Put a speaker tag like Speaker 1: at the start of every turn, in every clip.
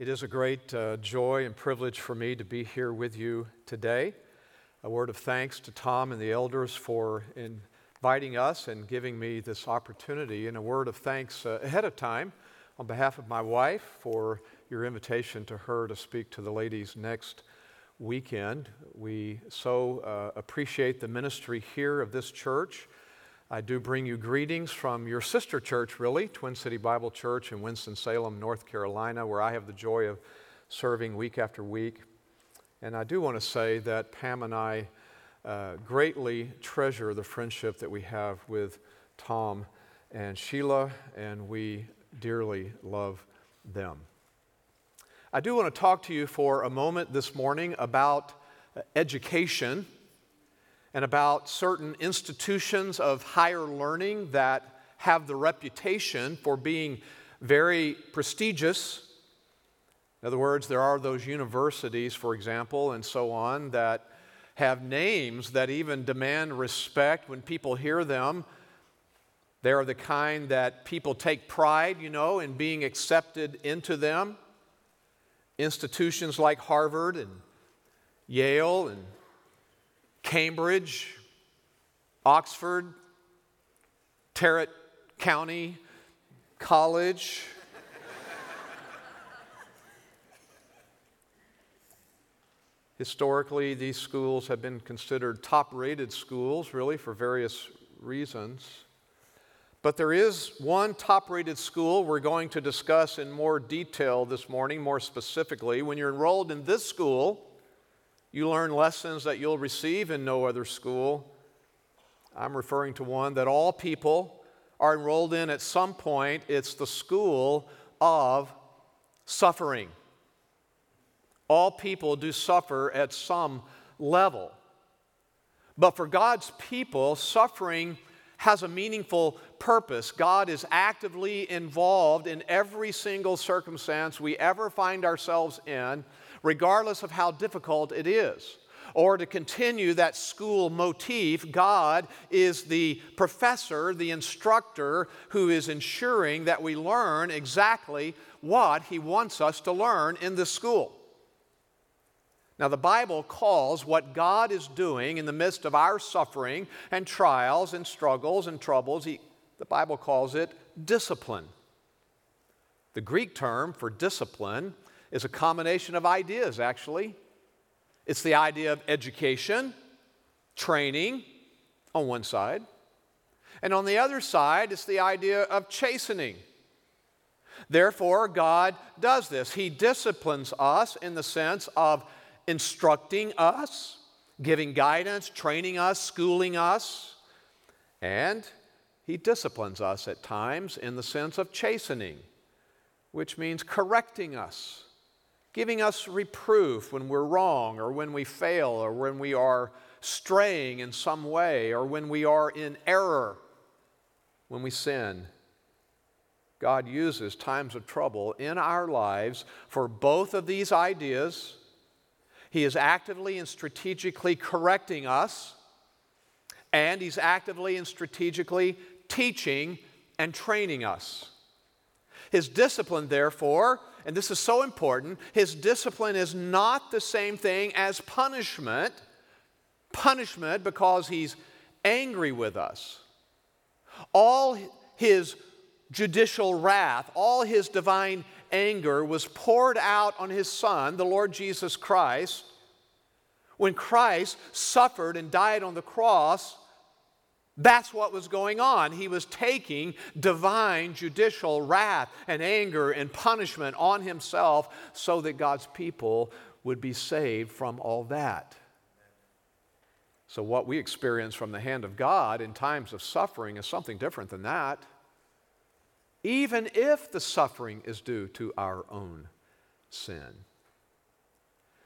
Speaker 1: It is a great uh, joy and privilege for me to be here with you today. A word of thanks to Tom and the elders for inviting us and giving me this opportunity, and a word of thanks uh, ahead of time on behalf of my wife for your invitation to her to speak to the ladies next weekend. We so uh, appreciate the ministry here of this church. I do bring you greetings from your sister church, really, Twin City Bible Church in Winston-Salem, North Carolina, where I have the joy of serving week after week. And I do want to say that Pam and I uh, greatly treasure the friendship that we have with Tom and Sheila, and we dearly love them. I do want to talk to you for a moment this morning about education and about certain institutions of higher learning that have the reputation for being very prestigious. In other words, there are those universities, for example, and so on, that have names that even demand respect when people hear them. They are the kind that people take pride, you know, in being accepted into them. Institutions like Harvard and Yale and Cambridge, Oxford, Tarrant County College. Historically, these schools have been considered top rated schools, really, for various reasons. But there is one top rated school we're going to discuss in more detail this morning, more specifically. When you're enrolled in this school, you learn lessons that you'll receive in no other school. I'm referring to one that all people are enrolled in at some point. It's the school of suffering. All people do suffer at some level. But for God's people, suffering has a meaningful purpose. God is actively involved in every single circumstance we ever find ourselves in regardless of how difficult it is. Or to continue that school motif, God is the professor, the instructor who is ensuring that we learn exactly what He wants us to learn in this school. Now, the Bible calls what God is doing in the midst of our suffering and trials and struggles and troubles, he, the Bible calls it discipline. The Greek term for discipline is a combination of ideas, actually. It's the idea of education, training on one side, and on the other side, it's the idea of chastening. Therefore, God does this. He disciplines us in the sense of instructing us, giving guidance, training us, schooling us, and He disciplines us at times in the sense of chastening, which means correcting us giving us reproof when we're wrong or when we fail or when we are straying in some way or when we are in error, when we sin. God uses times of trouble in our lives for both of these ideas. He is actively and strategically correcting us, and He's actively and strategically teaching and training us. His discipline, therefore, and this is so important, his discipline is not the same thing as punishment. Punishment because he's angry with us. All his judicial wrath, all his divine anger was poured out on his son, the Lord Jesus Christ. When Christ suffered and died on the cross, that's what was going on. He was taking divine judicial wrath and anger and punishment on himself so that God's people would be saved from all that. So, what we experience from the hand of God in times of suffering is something different than that, even if the suffering is due to our own sin.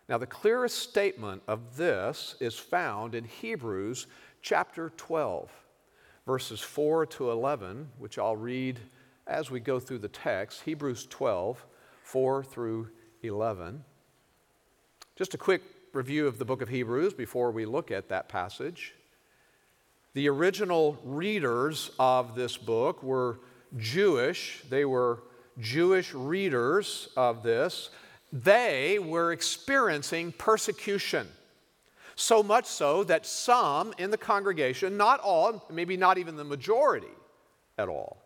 Speaker 1: Now, the clearest statement of this is found in Hebrews chapter 12 verses 4 to 11, which I'll read as we go through the text Hebrews 12, 4 through 11. Just a quick review of the book of Hebrews before we look at that passage. The original readers of this book were Jewish, they were Jewish readers of this, they were experiencing persecution. So much so that some in the congregation, not all, maybe not even the majority at all,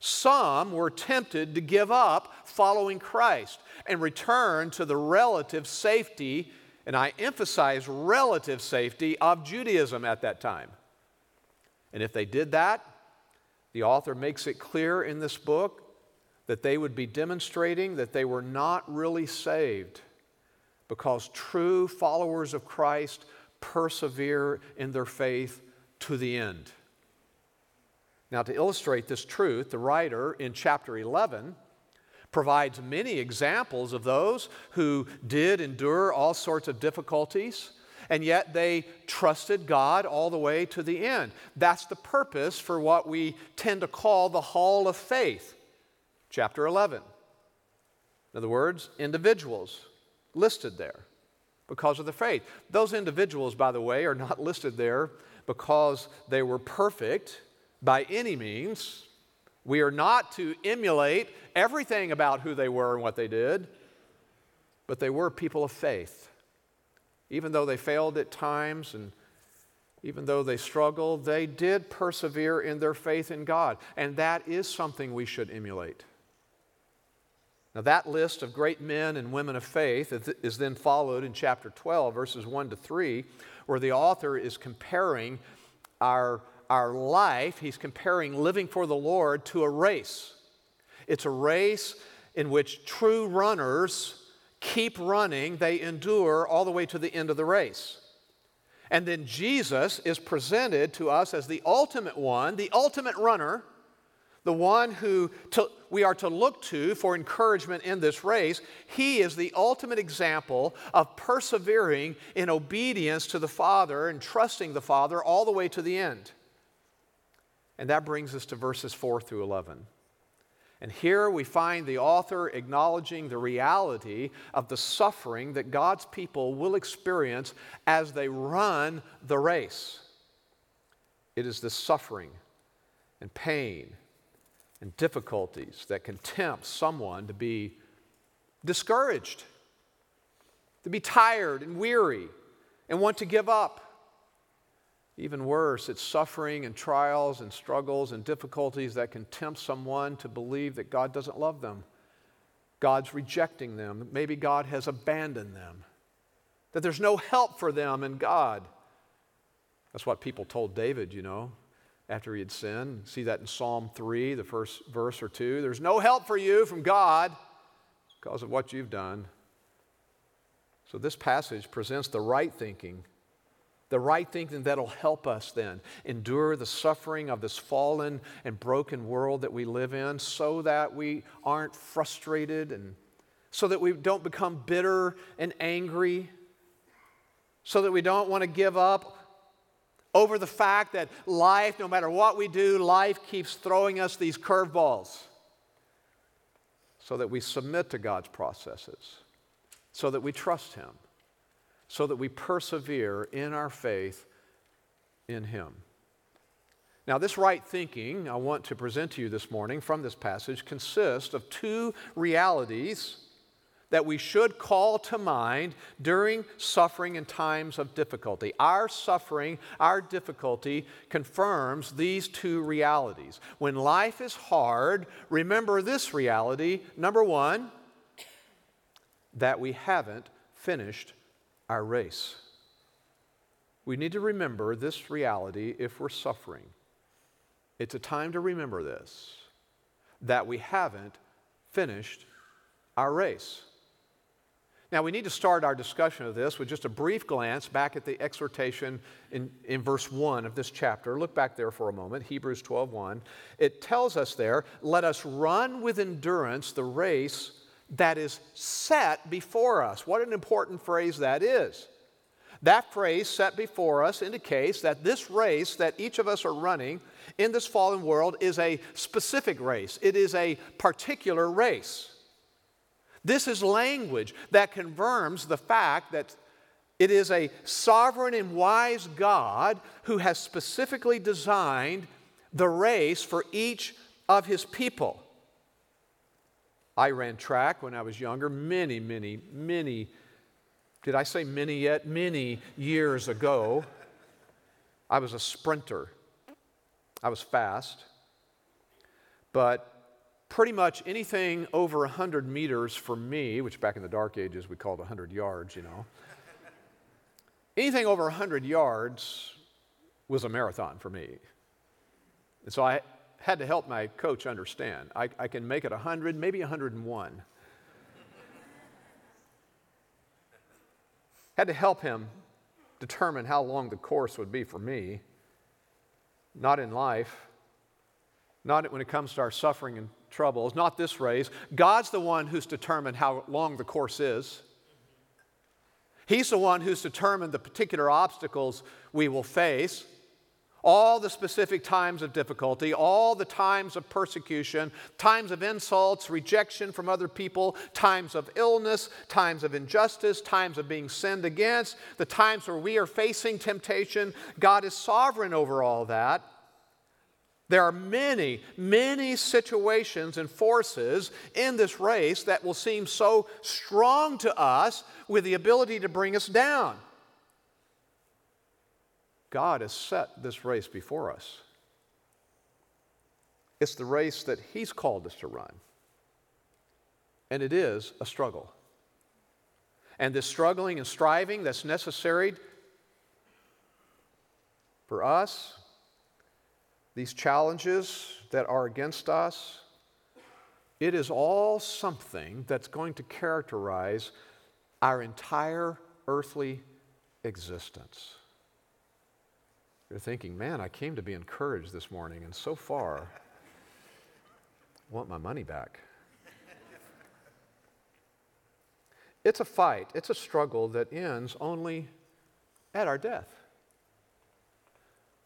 Speaker 1: some were tempted to give up following Christ and return to the relative safety, and I emphasize relative safety, of Judaism at that time. And if they did that, the author makes it clear in this book that they would be demonstrating that they were not really saved because true followers of Christ persevere in their faith to the end. Now, to illustrate this truth, the writer in chapter 11 provides many examples of those who did endure all sorts of difficulties, and yet they trusted God all the way to the end. That's the purpose for what we tend to call the hall of faith chapter 11. In other words, individuals listed there because of the faith. Those individuals, by the way, are not listed there because they were perfect by any means. We are not to emulate everything about who they were and what they did, but they were people of faith. Even though they failed at times and even though they struggled, they did persevere in their faith in God. And that is something we should emulate. Now, that list of great men and women of faith is then followed in chapter 12, verses 1 to 3, where the author is comparing our, our life, he's comparing living for the Lord to a race. It's a race in which true runners keep running, they endure all the way to the end of the race. And then Jesus is presented to us as the ultimate one, the ultimate runner the one who to, we are to look to for encouragement in this race, he is the ultimate example of persevering in obedience to the Father and trusting the Father all the way to the end. And that brings us to verses 4 through 11. And here we find the author acknowledging the reality of the suffering that God's people will experience as they run the race. It is the suffering and pain and difficulties that can tempt someone to be discouraged, to be tired and weary and want to give up. Even worse, it's suffering and trials and struggles and difficulties that can tempt someone to believe that God doesn't love them. God's rejecting them. Maybe God has abandoned them. That there's no help for them in God. That's what people told David, you know after he had sinned. See that in Psalm 3, the first verse or two. There's no help for you from God because of what you've done. So, this passage presents the right thinking, the right thinking that'll help us then endure the suffering of this fallen and broken world that we live in so that we aren't frustrated and so that we don't become bitter and angry, so that we don't want to give up over the fact that life, no matter what we do, life keeps throwing us these curveballs. So that we submit to God's processes, so that we trust Him, so that we persevere in our faith in Him. Now, this right thinking I want to present to you this morning from this passage consists of two realities that we should call to mind during suffering and times of difficulty. Our suffering, our difficulty confirms these two realities. When life is hard, remember this reality number one, that we haven't finished our race. We need to remember this reality if we're suffering. It's a time to remember this that we haven't finished our race. Now, we need to start our discussion of this with just a brief glance back at the exhortation in, in verse 1 of this chapter. Look back there for a moment, Hebrews 12 1. It tells us there, let us run with endurance the race that is set before us. What an important phrase that is. That phrase, set before us, indicates that this race that each of us are running in this fallen world is a specific race, it is a particular race. This is language that confirms the fact that it is a sovereign and wise God who has specifically designed the race for each of his people. I ran track when I was younger, many, many, many, did I say many yet? Many years ago. I was a sprinter. I was fast. But pretty much anything over 100 meters for me, which back in the dark ages we called 100 yards, you know, anything over 100 yards was a marathon for me. And so I had to help my coach understand. I, I can make it 100, maybe 101. had to help him determine how long the course would be for me, not in life, not when it comes to our suffering and troubles, not this race. God's the one who's determined how long the course is. He's the one who's determined the particular obstacles we will face all the specific times of difficulty, all the times of persecution, times of insults, rejection from other people, times of illness, times of injustice, times of being sinned against, the times where we are facing temptation. God is sovereign over all that. There are many, many situations and forces in this race that will seem so strong to us with the ability to bring us down. God has set this race before us. It's the race that He's called us to run. And it is a struggle. And this struggling and striving that's necessary for us, these challenges that are against us, it is all something that's going to characterize our entire earthly existence. You're thinking, man, I came to be encouraged this morning, and so far, I want my money back. It's a fight, it's a struggle that ends only at our death.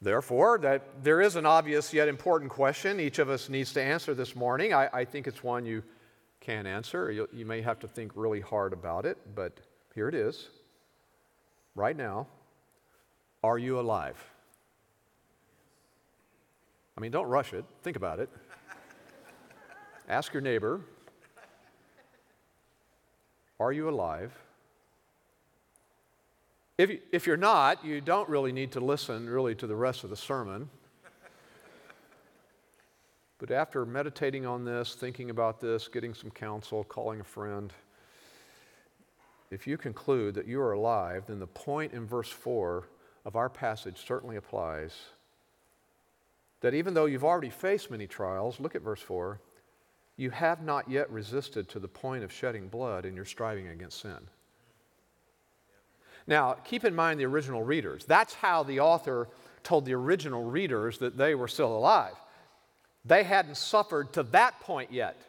Speaker 1: Therefore, that there is an obvious yet important question each of us needs to answer this morning. I, I think it's one you can answer. You, you may have to think really hard about it, but here it is. Right now, are you alive? I mean, don't rush it. Think about it. Ask your neighbor Are you alive? If, you, if you're not, you don't really need to listen really to the rest of the sermon. But after meditating on this, thinking about this, getting some counsel, calling a friend, if you conclude that you are alive, then the point in verse 4 of our passage certainly applies that even though you've already faced many trials, look at verse 4, you have not yet resisted to the point of shedding blood in your striving against sin. Now, keep in mind the original readers. That's how the author told the original readers that they were still alive. They hadn't suffered to that point yet.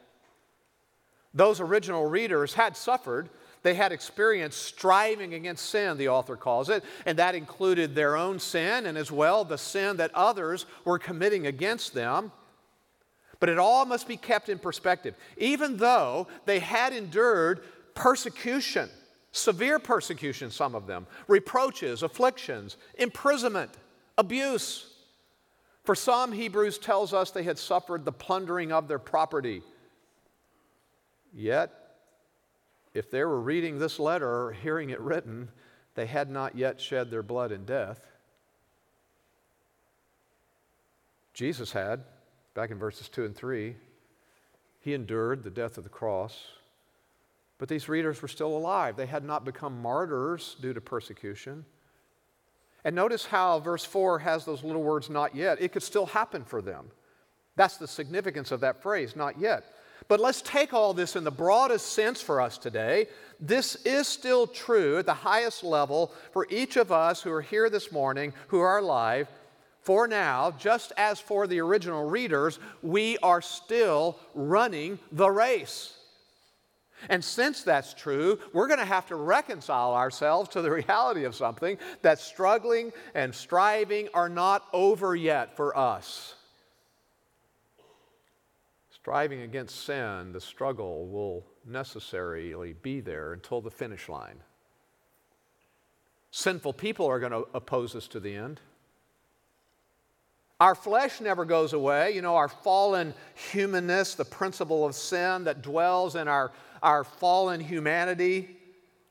Speaker 1: Those original readers had suffered, they had experienced striving against sin, the author calls it, and that included their own sin and as well the sin that others were committing against them. But it all must be kept in perspective. Even though they had endured persecution, severe persecution, some of them, reproaches, afflictions, imprisonment, abuse. For some, Hebrews tells us they had suffered the plundering of their property. Yet, if they were reading this letter or hearing it written, they had not yet shed their blood in death. Jesus had, back in verses 2 and 3, he endured the death of the cross. But these readers were still alive. They had not become martyrs due to persecution. And notice how verse 4 has those little words, not yet. It could still happen for them. That's the significance of that phrase, not yet. But let's take all this in the broadest sense for us today. This is still true at the highest level for each of us who are here this morning, who are alive. For now, just as for the original readers, we are still running the race. And since that's true, we're going to have to reconcile ourselves to the reality of something that struggling and striving are not over yet for us striving against sin, the struggle will necessarily be there until the finish line. Sinful people are going to oppose us to the end. Our flesh never goes away. You know, our fallen humanness, the principle of sin that dwells in our, our fallen humanity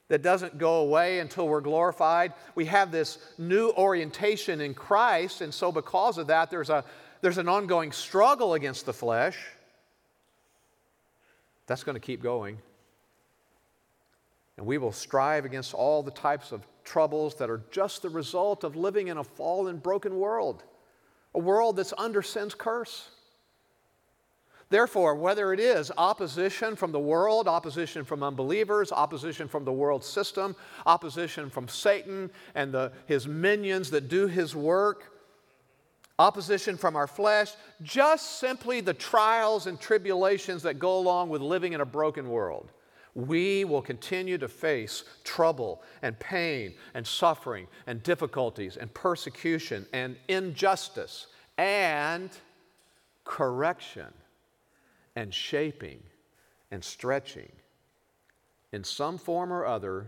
Speaker 1: that doesn't go away until we're glorified. We have this new orientation in Christ, and so because of that, there's, a, there's an ongoing struggle against the flesh. That's going to keep going. And we will strive against all the types of troubles that are just the result of living in a fallen, broken world, a world that's under sin's curse. Therefore, whether it is opposition from the world, opposition from unbelievers, opposition from the world system, opposition from Satan and the, his minions that do his work, opposition from our flesh, just simply the trials and tribulations that go along with living in a broken world, we will continue to face trouble and pain and suffering and difficulties and persecution and injustice and correction and shaping and stretching in some form or other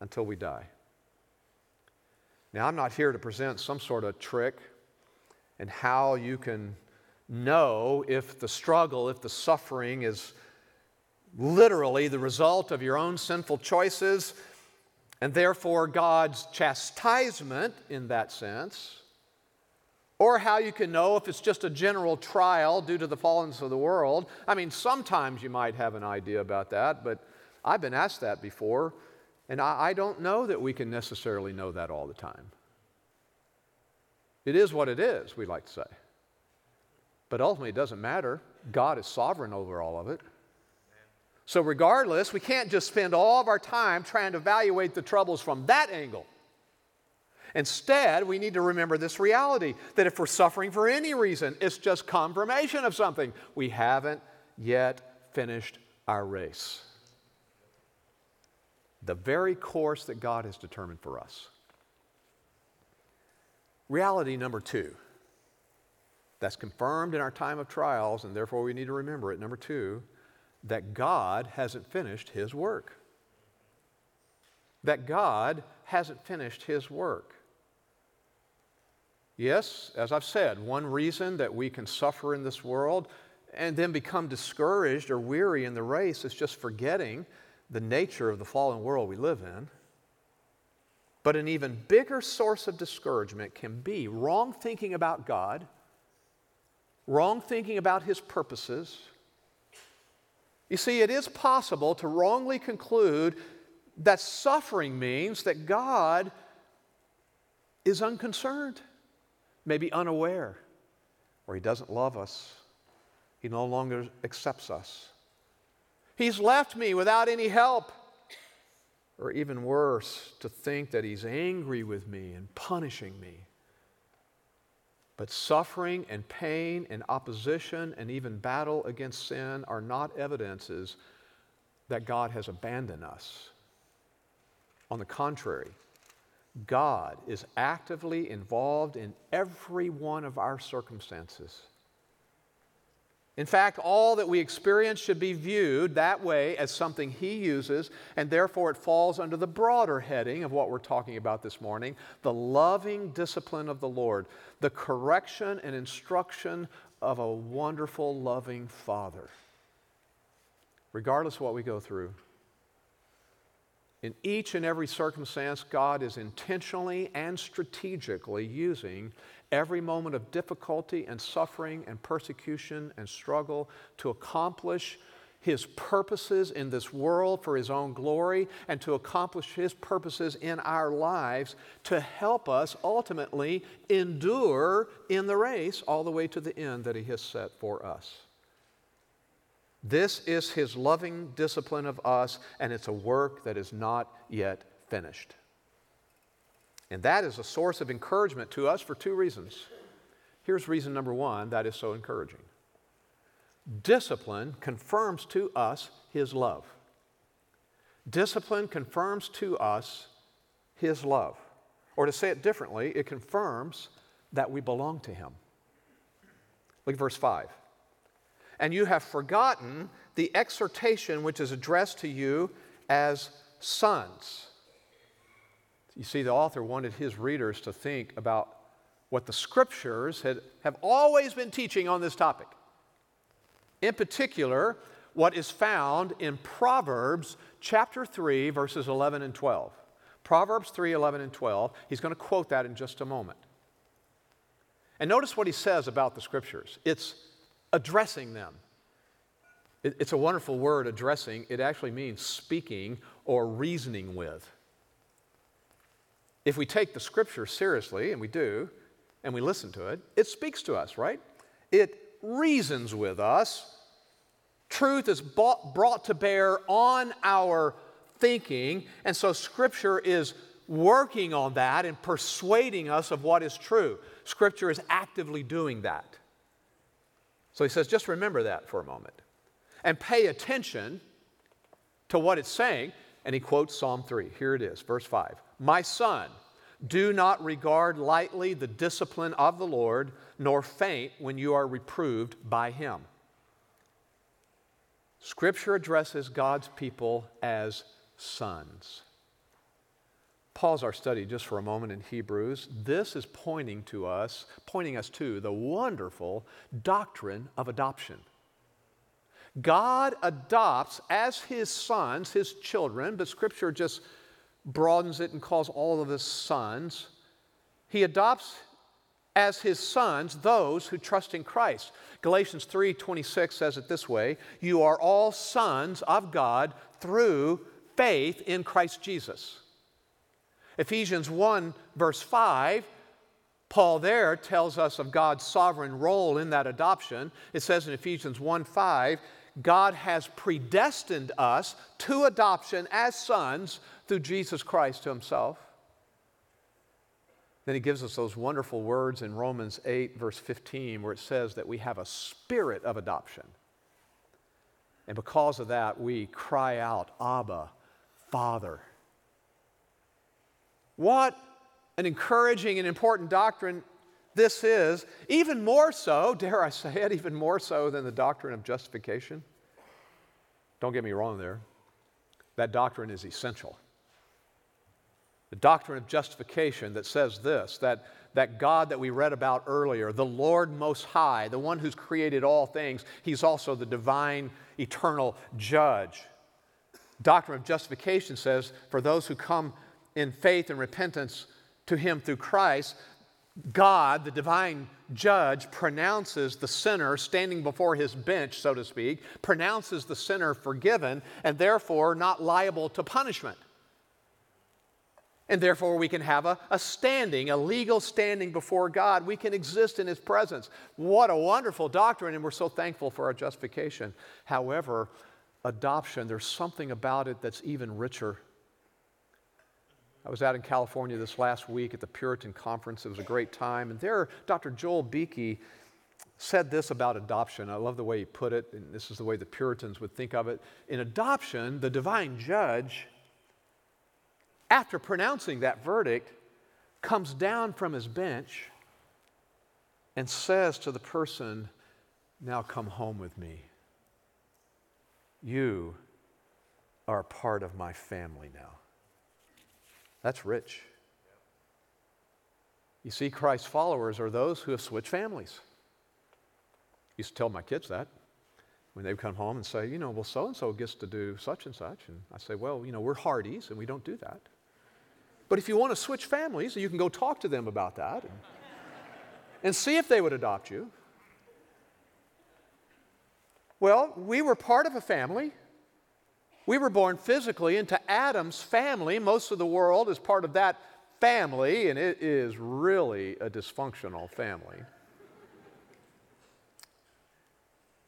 Speaker 1: until we die. Now, I'm not here to present some sort of trick and how you can know if the struggle, if the suffering is literally the result of your own sinful choices and therefore God's chastisement in that sense or how you can know if it's just a general trial due to the fallenness of the world. I mean, sometimes you might have an idea about that, but I've been asked that before, and I, I don't know that we can necessarily know that all the time. It is what it is, we like to say. But ultimately, it doesn't matter. God is sovereign over all of it. So, regardless, we can't just spend all of our time trying to evaluate the troubles from that angle. Instead, we need to remember this reality that if we're suffering for any reason, it's just confirmation of something. We haven't yet finished our race. The very course that God has determined for us. Reality number two, that's confirmed in our time of trials, and therefore we need to remember it. Number two, that God hasn't finished His work. That God hasn't finished His work. Yes, as I've said, one reason that we can suffer in this world and then become discouraged or weary in the race is just forgetting the nature of the fallen world we live in. But an even bigger source of discouragement can be wrong thinking about God, wrong thinking about His purposes. You see, it is possible to wrongly conclude that suffering means that God is unconcerned maybe unaware, or he doesn't love us. He no longer accepts us. He's left me without any help. Or even worse, to think that he's angry with me and punishing me. But suffering and pain and opposition and even battle against sin are not evidences that God has abandoned us. On the contrary, God is actively involved in every one of our circumstances. In fact, all that we experience should be viewed that way as something He uses, and therefore it falls under the broader heading of what we're talking about this morning the loving discipline of the Lord, the correction and instruction of a wonderful, loving Father. Regardless of what we go through, in each and every circumstance, God is intentionally and strategically using every moment of difficulty and suffering and persecution and struggle to accomplish His purposes in this world for His own glory and to accomplish His purposes in our lives to help us ultimately endure in the race all the way to the end that He has set for us. This is his loving discipline of us, and it's a work that is not yet finished. And that is a source of encouragement to us for two reasons. Here's reason number one that is so encouraging discipline confirms to us his love. Discipline confirms to us his love. Or to say it differently, it confirms that we belong to him. Look at verse 5 and you have forgotten the exhortation which is addressed to you as sons. You see, the author wanted his readers to think about what the scriptures had, have always been teaching on this topic. In particular, what is found in Proverbs chapter 3, verses 11 and 12. Proverbs 3, 11 and 12. He's going to quote that in just a moment. And notice what he says about the scriptures it's addressing them. It's a wonderful word, addressing. It actually means speaking or reasoning with. If we take the scripture seriously, and we do, and we listen to it, it speaks to us, right? It reasons with us. Truth is brought to bear on our thinking, and so Scripture is working on that and persuading us of what is true. Scripture is actively doing that. So he says, just remember that for a moment and pay attention to what it's saying. And he quotes Psalm 3. Here it is, verse 5. My son, do not regard lightly the discipline of the Lord, nor faint when you are reproved by him. Scripture addresses God's people as sons. Pause our study just for a moment in Hebrews. This is pointing to us, pointing us to the wonderful doctrine of adoption. God adopts as his sons, his children, but scripture just broadens it and calls all of us sons. He adopts as his sons those who trust in Christ. Galatians 3:26 says it this way, you are all sons of God through faith in Christ Jesus. Ephesians 1 verse 5 Paul there tells us of God's sovereign role in that adoption. It says in Ephesians 1 5, God has predestined us to adoption as sons through Jesus Christ to himself. Then he gives us those wonderful words in Romans 8, verse 15, where it says that we have a spirit of adoption. And because of that, we cry out, Abba, Father. What an encouraging and important doctrine this is, even more so, dare I say it, even more so than the doctrine of justification. Don't get me wrong there. That doctrine is essential. The doctrine of justification that says this that, that God that we read about earlier, the Lord Most High, the one who's created all things, He's also the divine, eternal judge. Doctrine of justification says for those who come in faith and repentance to Him through Christ, God, the divine judge, pronounces the sinner standing before his bench, so to speak, pronounces the sinner forgiven and therefore not liable to punishment. And therefore, we can have a, a standing, a legal standing before God. We can exist in His presence. What a wonderful doctrine, and we're so thankful for our justification. However, adoption, there's something about it that's even richer. I was out in California this last week at the Puritan Conference. It was a great time. And there, Dr. Joel Beeke said this about adoption. I love the way he put it, and this is the way the Puritans would think of it. In adoption, the divine judge after pronouncing that verdict, comes down from his bench and says to the person, Now come home with me. You are part of my family now. That's rich. You see, Christ's followers are those who have switched families. I used to tell my kids that when they would come home and say, you know, well, so and so gets to do such and such. And I say, well, you know, we're Hardys and we don't do that. But if you want to switch families, you can go talk to them about that and, and see if they would adopt you. Well, we were part of a family. We were born physically into Adam's family. Most of the world is part of that family, and it is really a dysfunctional family.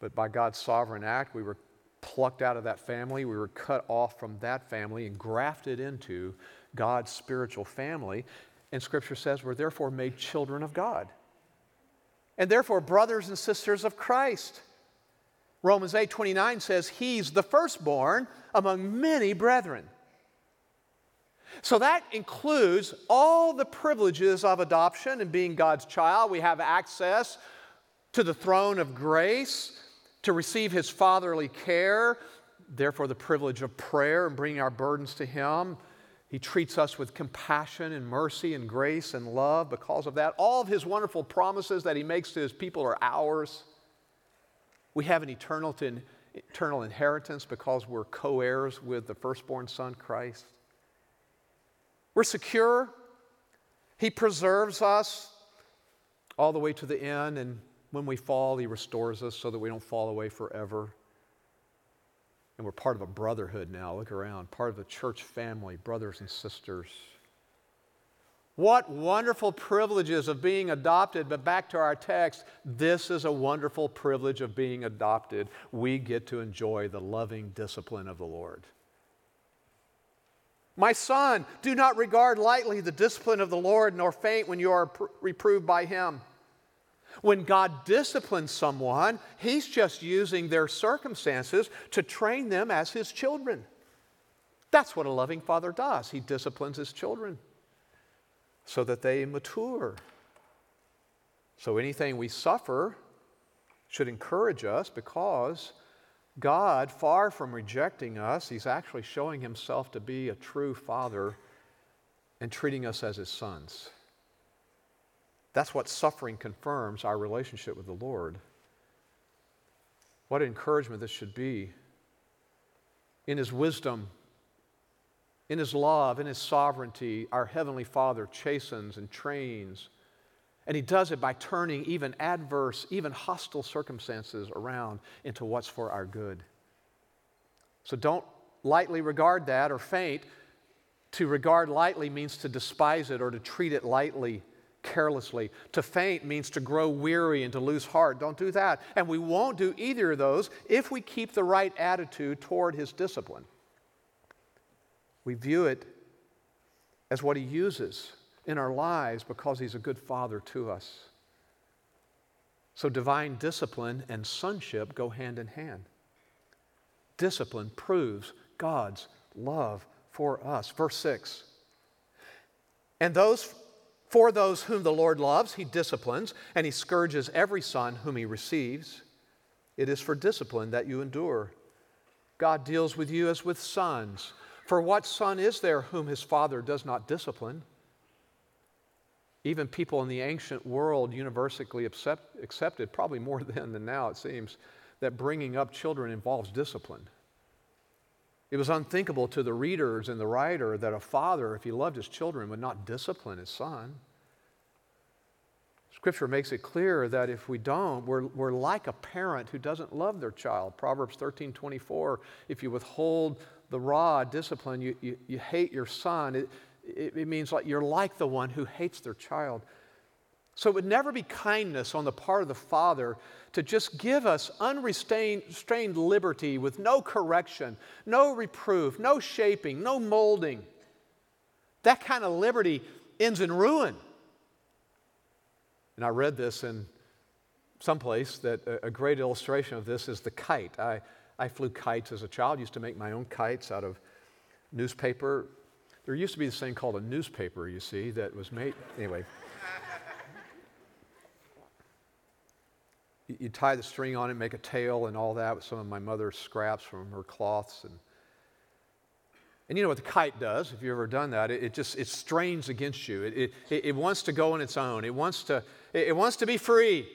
Speaker 1: But by God's sovereign act, we were plucked out of that family. We were cut off from that family and grafted into God's spiritual family. And Scripture says we're therefore made children of God. And therefore, brothers and sisters of Christ. Romans 8 29 says, He's the firstborn among many brethren. So that includes all the privileges of adoption and being God's child. We have access to the throne of grace to receive His fatherly care, therefore, the privilege of prayer and bringing our burdens to Him He treats us with compassion and mercy and grace and love because of that. All of his wonderful promises that he makes to his people are ours. We have an eternal, to, eternal inheritance because we're co heirs with the firstborn Son, Christ. We're secure. He preserves us all the way to the end, and when we fall, He restores us so that we don't fall away forever. And we're part of a brotherhood now. Look around, part of the church family, brothers and sisters. What wonderful privileges of being adopted. But back to our text, this is a wonderful privilege of being adopted. We get to enjoy the loving discipline of the Lord. My son, do not regard lightly the discipline of the Lord, nor faint when you are reproved by him. When God disciplines someone, He's just using their circumstances to train them as His children. That's what a loving father does. He disciplines his children so that they mature. So anything we suffer should encourage us because God, far from rejecting us, He's actually showing Himself to be a true Father and treating us as His sons. That's what suffering confirms our relationship with the Lord. What encouragement this should be. In His wisdom, in His love, in His sovereignty, our Heavenly Father chastens and trains. And He does it by turning even adverse, even hostile circumstances around into what's for our good. So don't lightly regard that or faint. To regard lightly means to despise it or to treat it lightly carelessly. To faint means to grow weary and to lose heart. Don't do that. And we won't do either of those if we keep the right attitude toward His discipline. We view it as what He uses in our lives because He's a good Father to us. So divine discipline and sonship go hand in hand. Discipline proves God's love for us. Verse 6 And those for those whom the Lord loves, he disciplines, and he scourges every son whom he receives. It is for discipline that you endure. God deals with you as with sons. For what son is there whom his father does not discipline? Even people in the ancient world universally accept, accepted, probably more then than now, it seems, that bringing up children involves discipline. It was unthinkable to the readers and the writer that a father, if he loved his children, would not discipline his son. Scripture makes it clear that if we don't, we're, we're like a parent who doesn't love their child. Proverbs 13 24, if you withhold the raw discipline, you, you, you hate your son, it, it, it means like you're like the one who hates their child. So it would never be kindness on the part of the Father to just give us unrestrained liberty with no correction, no reproof, no shaping, no molding. That kind of liberty ends in ruin. And I read this in someplace that a, great illustration of this is the kite. I, I flew kites as a child, used to make my own kites out of newspaper. There used to be this thing called a newspaper, you see, that was made. Anyway. you tie the string on it, make a tail and all that with some of my mother's scraps from her cloths. And, and you know what the kite does, if you've ever done that, it, it just, it strains against you. It, it, it wants to go on its own. It wants to, it, it wants to be free.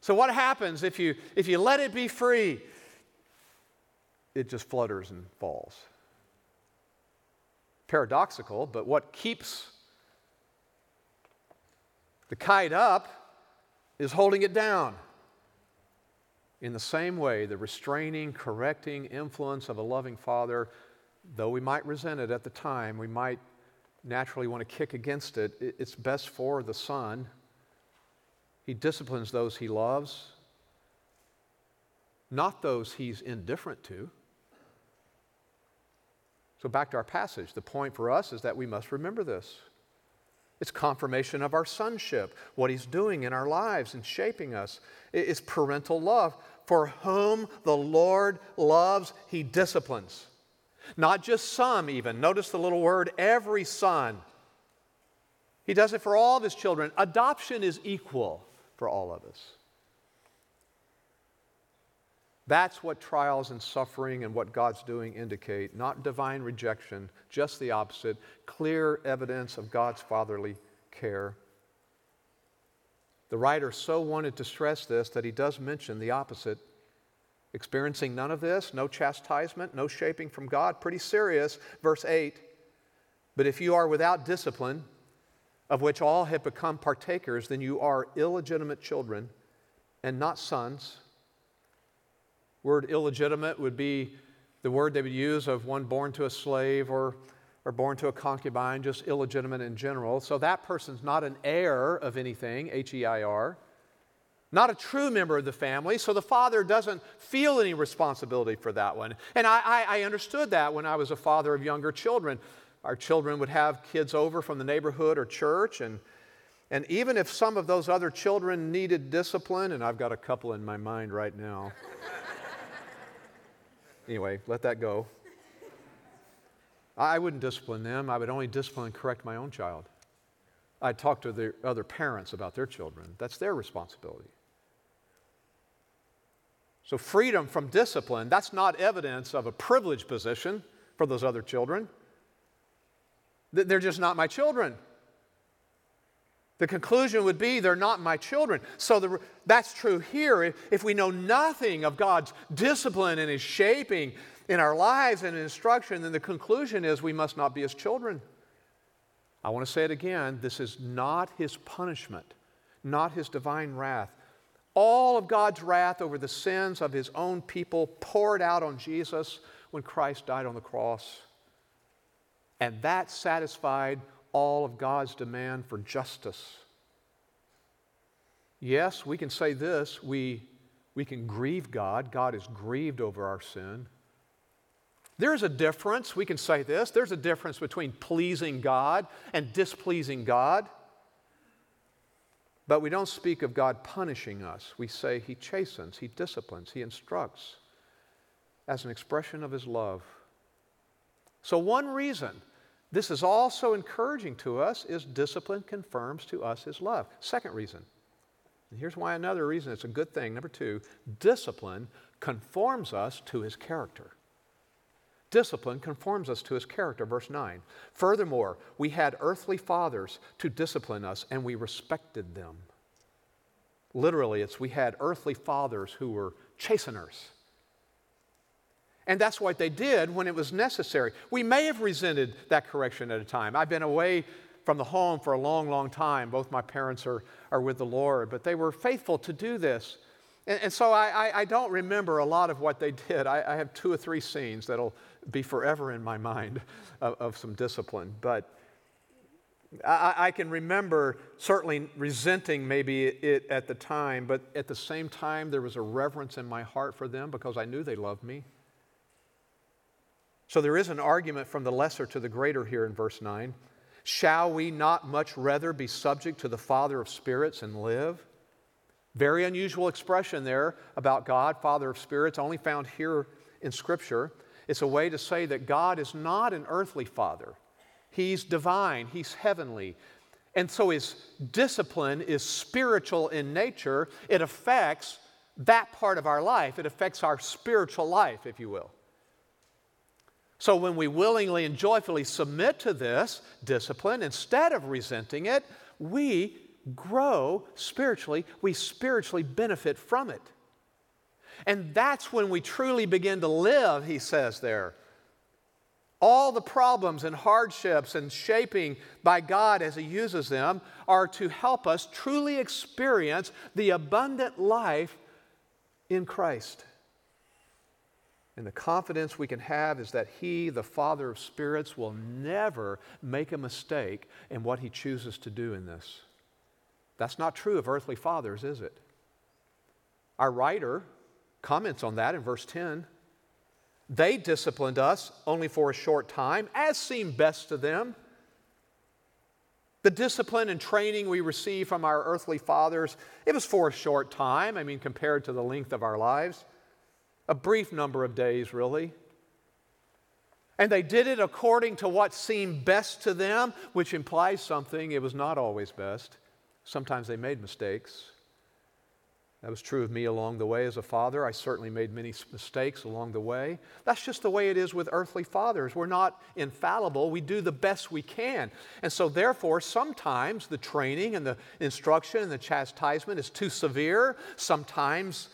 Speaker 1: So what happens if you, if you let it be free? It just flutters and falls. Paradoxical, but what keeps the kite up is holding it down. In the same way, the restraining, correcting influence of a loving father, though we might resent it at the time, we might naturally want to kick against it, it's best for the son. He disciplines those he loves, not those he's indifferent to. So, back to our passage. The point for us is that we must remember this. It's confirmation of our sonship, what He's doing in our lives and shaping us. It's parental love. For whom the Lord loves, He disciplines. Not just some, even. Notice the little word, every son. He does it for all of His children. Adoption is equal for all of us. That's what trials and suffering and what God's doing indicate, not divine rejection, just the opposite, clear evidence of God's fatherly care. The writer so wanted to stress this that he does mention the opposite. Experiencing none of this, no chastisement, no shaping from God, pretty serious. Verse 8 But if you are without discipline, of which all have become partakers, then you are illegitimate children and not sons. Word illegitimate would be the word they would use of one born to a slave or, or born to a concubine, just illegitimate in general. So that person's not an heir of anything, H E I R, not a true member of the family. So the father doesn't feel any responsibility for that one. And I, I, I understood that when I was a father of younger children. Our children would have kids over from the neighborhood or church, and, and even if some of those other children needed discipline, and I've got a couple in my mind right now. Anyway, let that go. I wouldn't discipline them. I would only discipline and correct my own child. I'd talk to the other parents about their children. That's their responsibility. So, freedom from discipline, that's not evidence of a privileged position for those other children. They're just not my children. The conclusion would be they're not my children. So the, that's true here. If we know nothing of God's discipline and His shaping in our lives and instruction, then the conclusion is we must not be His children. I want to say it again this is not His punishment, not His divine wrath. All of God's wrath over the sins of His own people poured out on Jesus when Christ died on the cross. And that satisfied all of God's demand for justice. Yes, we can say this we, we can grieve God. God is grieved over our sin. There's a difference, we can say this there's a difference between pleasing God and displeasing God. But we don't speak of God punishing us. We say He chastens, He disciplines, He instructs as an expression of His love. So, one reason this is also encouraging to us is discipline confirms to us his love. Second reason, and here's why another reason it's a good thing. Number two, discipline conforms us to his character. Discipline conforms us to his character, verse 9. Furthermore, we had earthly fathers to discipline us, and we respected them. Literally, it's we had earthly fathers who were chasteners. And that's what they did when it was necessary. We may have resented that correction at a time. I've been away from the home for a long, long time. Both my parents are, are with the Lord, but they were faithful to do this. And, and so I, I, I, don't remember a lot of what they did. I, I, have two or three scenes that'll be forever in my mind of, of some discipline. But I, I, can remember certainly resenting maybe it at the time, but at the same time, there was a reverence in my heart for them because I knew they loved me. So there is an argument from the lesser to the greater here in verse 9. Shall we not much rather be subject to the Father of spirits and live? Very unusual expression there about God, Father of spirits, only found here in Scripture. It's a way to say that God is not an earthly father, He's divine, He's heavenly. And so His discipline is spiritual in nature. It affects that part of our life, it affects our spiritual life, if you will. So when we willingly and joyfully submit to this discipline, instead of resenting it, we grow spiritually. We spiritually benefit from it. And that's when we truly begin to live, he says there. All the problems and hardships and shaping by God as He uses them are to help us truly experience the abundant life in Christ. And the confidence we can have is that He, the Father of spirits, will never make a mistake in what He chooses to do in this. That's not true of earthly fathers, is it? Our writer comments on that in verse 10. They disciplined us only for a short time, as seemed best to them. The discipline and training we receive from our earthly fathers, it was for a short time, I mean, compared to the length of our lives a brief number of days, really. And they did it according to what seemed best to them, which implies something. It was not always best. Sometimes they made mistakes. That was true of me along the way as a father. I certainly made many mistakes along the way. That's just the way it is with earthly fathers. We're not infallible. We do the best we can. And so, therefore, sometimes the training and the instruction and the chastisement is too severe. Sometimes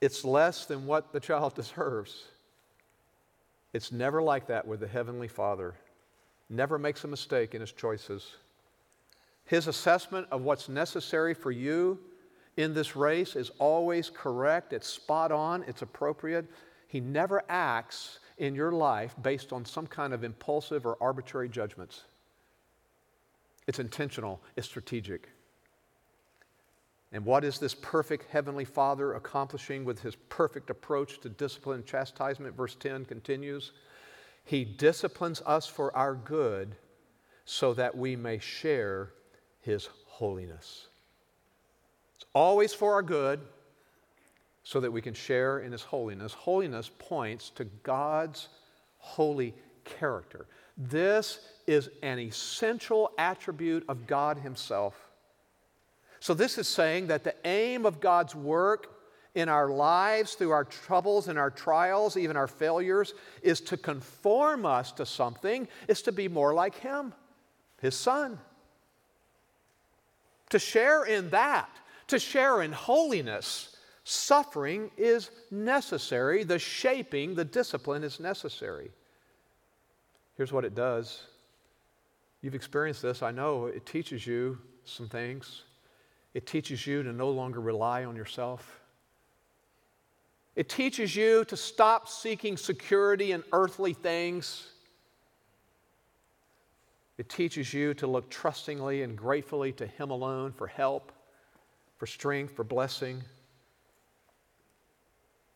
Speaker 1: it's less than what the child deserves. It's never like that with the Heavenly Father. Never makes a mistake in his choices. His assessment of what's necessary for you in this race is always correct, it's spot on, it's appropriate. He never acts in your life based on some kind of impulsive or arbitrary judgments. It's intentional, it's strategic. And what is this perfect Heavenly Father accomplishing with his perfect approach to discipline and chastisement? Verse 10 continues He disciplines us for our good so that we may share his holiness. It's always for our good so that we can share in his holiness. Holiness points to God's holy character. This is an essential attribute of God himself. So, this is saying that the aim of God's work in our lives, through our troubles and our trials, even our failures, is to conform us to something, is to be more like Him, His Son. To share in that, to share in holiness, suffering is necessary. The shaping, the discipline is necessary. Here's what it does. You've experienced this, I know. It teaches you some things. It teaches you to no longer rely on yourself. It teaches you to stop seeking security in earthly things. It teaches you to look trustingly and gratefully to Him alone for help, for strength, for blessing.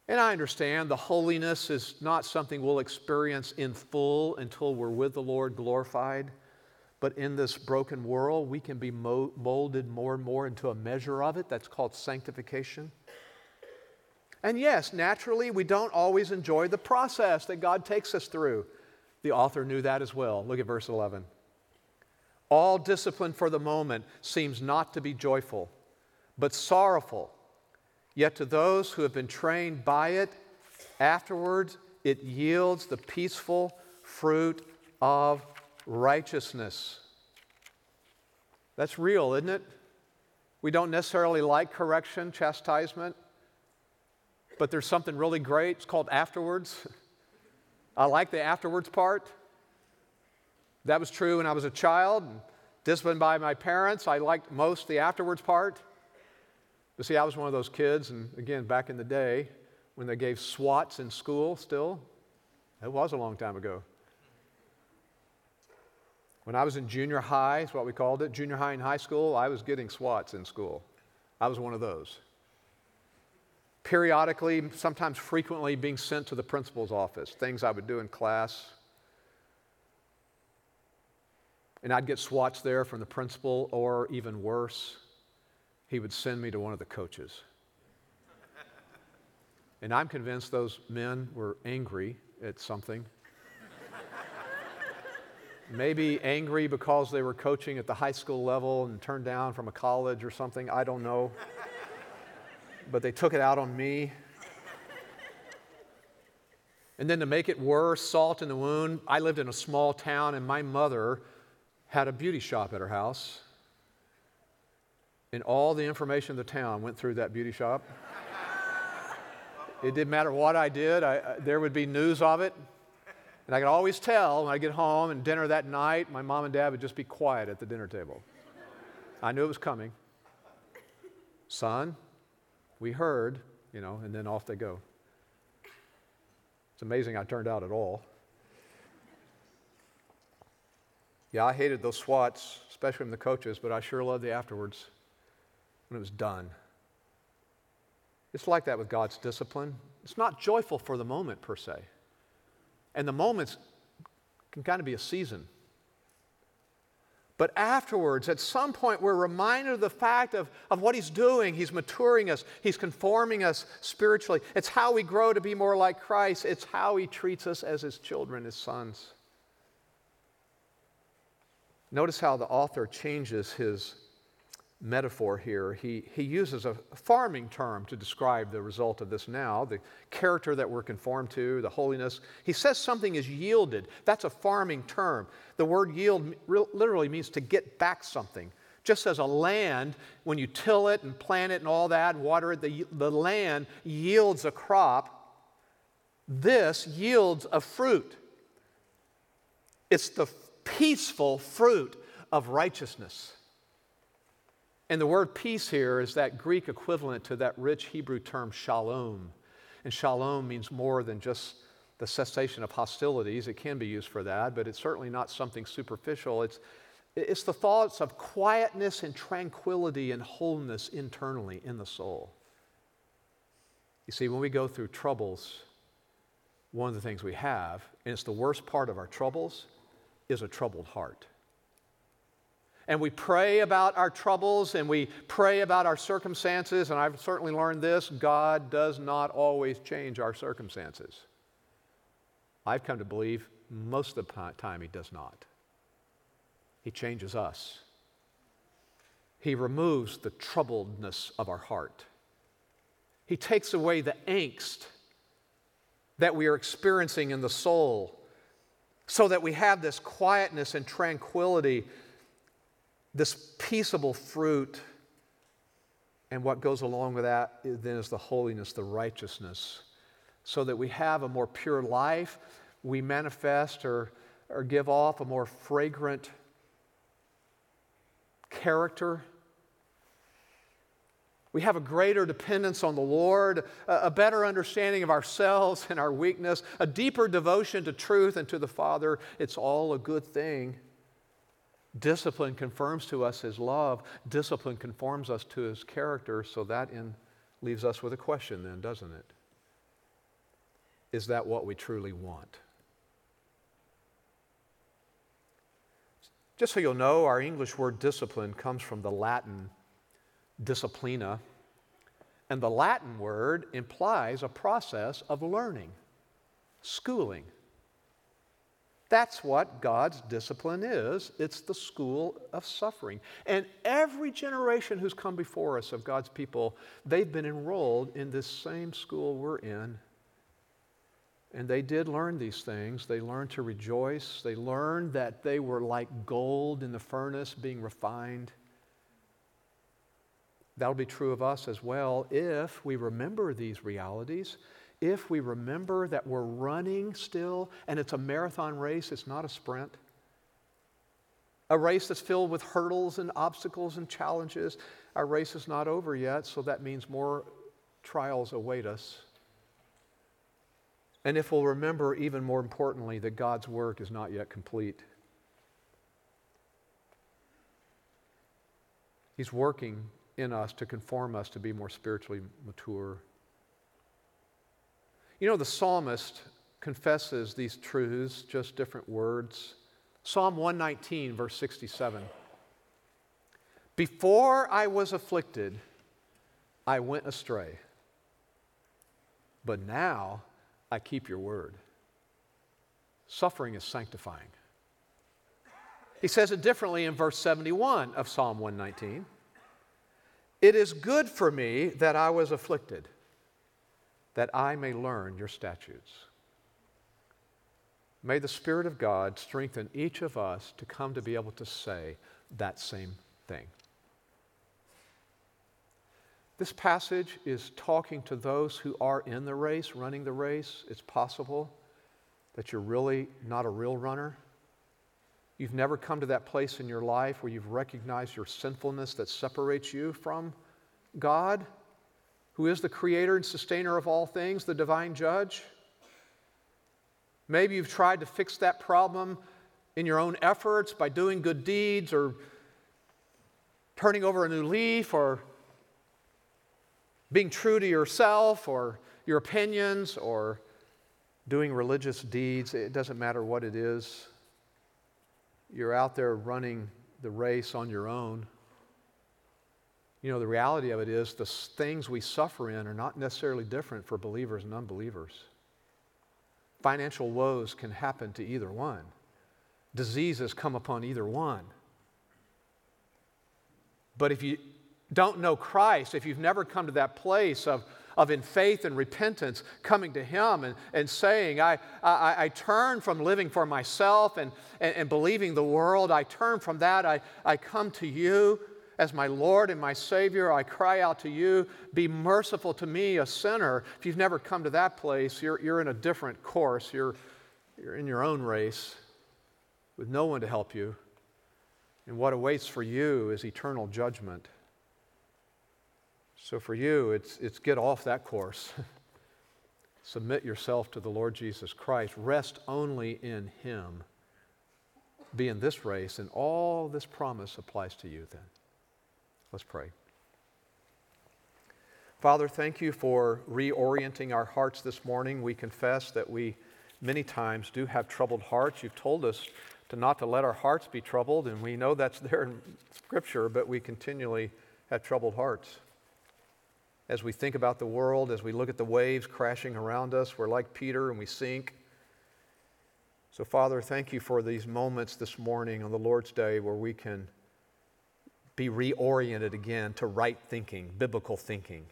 Speaker 1: And I understand the holiness is not something we'll experience in full until we're with the Lord glorified. But in this broken world, we can be molded more and more into a measure of it. That's called sanctification. And yes, naturally, we don't always enjoy the process that God takes us through. The author knew that as well. Look at verse 11. All discipline for the moment seems not to be joyful, but sorrowful. Yet to those who have been trained by it, afterwards it yields the peaceful fruit of righteousness. That's real, isn't it? We don't necessarily like correction, chastisement, but there's something really great. It's called afterwards. I like the afterwards part. That was true when I was a child, disciplined by my parents. I liked most the afterwards part. But see, I was one of those kids, and again, back in the day, when they gave SWATs in school still, it was a long time ago. When I was in junior high, is what we called it, junior high and high school, I was getting SWATs in school. I was one of those. Periodically, sometimes frequently, being sent to the principal's office, things I would do in class. And I'd get SWATs there from the principal, or even worse, he would send me to one of the coaches. and I'm convinced those men were angry at something maybe angry because they were coaching at the high school level and turned down from a college or something. I don't know. but they took it out on me. And then to make it worse, salt in the wound, I lived in a small town and my mother had a beauty shop at her house. And all the information of the town went through that beauty shop. it didn't matter what I did, I, uh, there would be news of it. And I could always tell when I get home and dinner that night, my mom and dad would just be quiet at the dinner table. I knew it was coming. Son, we heard, you know, and then off they go. It's amazing I turned out at all. Yeah, I hated those swats, especially from the coaches, but I sure loved the afterwards when it was done. It's like that with God's discipline. It's not joyful for the moment, per se. And the moments can kind of be a season. But afterwards, at some point, we're reminded of the fact of, of what He's doing. He's maturing us, He's conforming us spiritually. It's how we grow to be more like Christ, it's how He treats us as His children, His sons. Notice how the author changes his metaphor here. He, he uses a farming term to describe the result of this now, the character that we're conformed to, the holiness. He says something is yielded. That's a farming term. The word yield literally means to get back something. Just as a land, when you till it and plant it and all that, and water it, the, the land yields a crop. This yields a fruit. It's the peaceful fruit of righteousness. And the word peace here is that Greek equivalent to that rich Hebrew term shalom. And shalom means more than just the cessation of hostilities. It can be used for that, but it's certainly not something superficial. It's, it's the thoughts of quietness and tranquility and wholeness internally in the soul. You see, when we go through troubles, one of the things we have, and it's the worst part of our troubles, is a troubled heart. And we pray about our troubles and we pray about our circumstances, and I've certainly learned this God does not always change our circumstances. I've come to believe most of the time He does not. He changes us. He removes the troubledness of our heart. He takes away the angst that we are experiencing in the soul so that we have this quietness and tranquility, this peaceable fruit. And what goes along with that then is the holiness, the righteousness, so that we have a more pure life. We manifest or, or give off a more fragrant character we have a greater dependence on the Lord, a better understanding of ourselves and our weakness, a deeper devotion to truth and to the Father. It's all a good thing. Discipline confirms to us His love, discipline conforms us to His character, so that in, leaves us with a question, then, doesn't it? Is that what we truly want? Just so you'll know, our English word discipline comes from the Latin disciplina. And the Latin word implies a process of learning, schooling. That's what God's discipline is. It's the school of suffering. And every generation who's come before us of God's people, they've been enrolled in this same school we're in. And they did learn these things. They learned to rejoice. They learned that they were like gold in the furnace being refined. That'll be true of us as well if we remember these realities, if we remember that we're running still and it's a marathon race, it's not a sprint. A race that's filled with hurdles and obstacles and challenges. Our race is not over yet, so that means more trials await us. And if we'll remember, even more importantly, that God's work is not yet complete. He's working in us to conform us to be more spiritually mature. You know, the psalmist confesses these truths, just different words. Psalm 119, verse 67. Before I was afflicted, I went astray. But now I keep your word. Suffering is sanctifying. He says it differently in verse 71 of Psalm 119. It is good for me that I was afflicted, that I may learn your statutes. May the Spirit of God strengthen each of us to come to be able to say that same thing. This passage is talking to those who are in the race, running the race. It's possible that you're really not a real runner. You've never come to that place in your life where you've recognized your sinfulness that separates you from God, who is the creator and sustainer of all things, the divine judge. Maybe you've tried to fix that problem in your own efforts by doing good deeds or turning over a new leaf or being true to yourself or your opinions or doing religious deeds. It doesn't matter what it is you're out there running the race on your own. You know, the reality of it is the things we suffer in are not necessarily different for believers and unbelievers. Financial woes can happen to either one, diseases come upon either one. But if you don't know Christ, if you've never come to that place of, of in faith and repentance, coming to Him and, and saying, I, I, I turn from living for myself and, and, and believing the world, I turn from that, I, I come to you as my Lord and my Savior. I cry out to you, be merciful to me, a sinner. If you've never come to that place, you're, you're in a different course. You're, you're in your own race with no one to help you. And what awaits for you is eternal judgment. So for you, it's, it's get off that course. Submit yourself to the Lord Jesus Christ. Rest only in Him. Be in this race, and all this promise applies to you then. Let's pray. Father, thank you for reorienting our hearts this morning. We confess that we many times do have troubled hearts. You've told us to not to let our hearts be troubled, and we know that's there in Scripture, but we continually have troubled hearts. As we think about the world, as we look at the waves crashing around us, we're like Peter and we sink. So, Father, thank you for these moments this morning on the Lord's Day where we can be reoriented again to right thinking, biblical thinking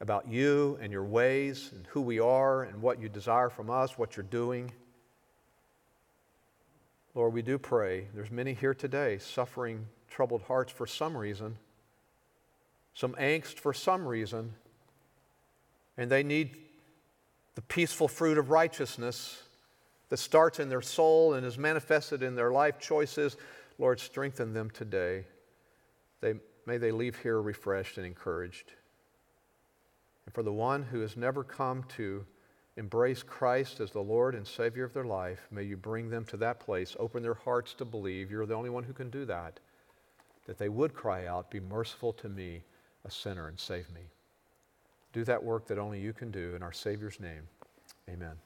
Speaker 1: about you and your ways and who we are and what you desire from us, what you're doing. Lord, we do pray. There's many here today suffering troubled hearts for some reason, some angst for some reason, and they need the peaceful fruit of righteousness that starts in their soul and is manifested in their life choices. Lord, strengthen them today. They, may they leave here refreshed and encouraged. And for the one who has never come to embrace Christ as the Lord and Savior of their life, may you bring them to that place, open their hearts to believe you're the only one who can do that, that they would cry out, Be merciful to me, a sinner, and save me. Do that work that only you can do in our Savior's name. Amen.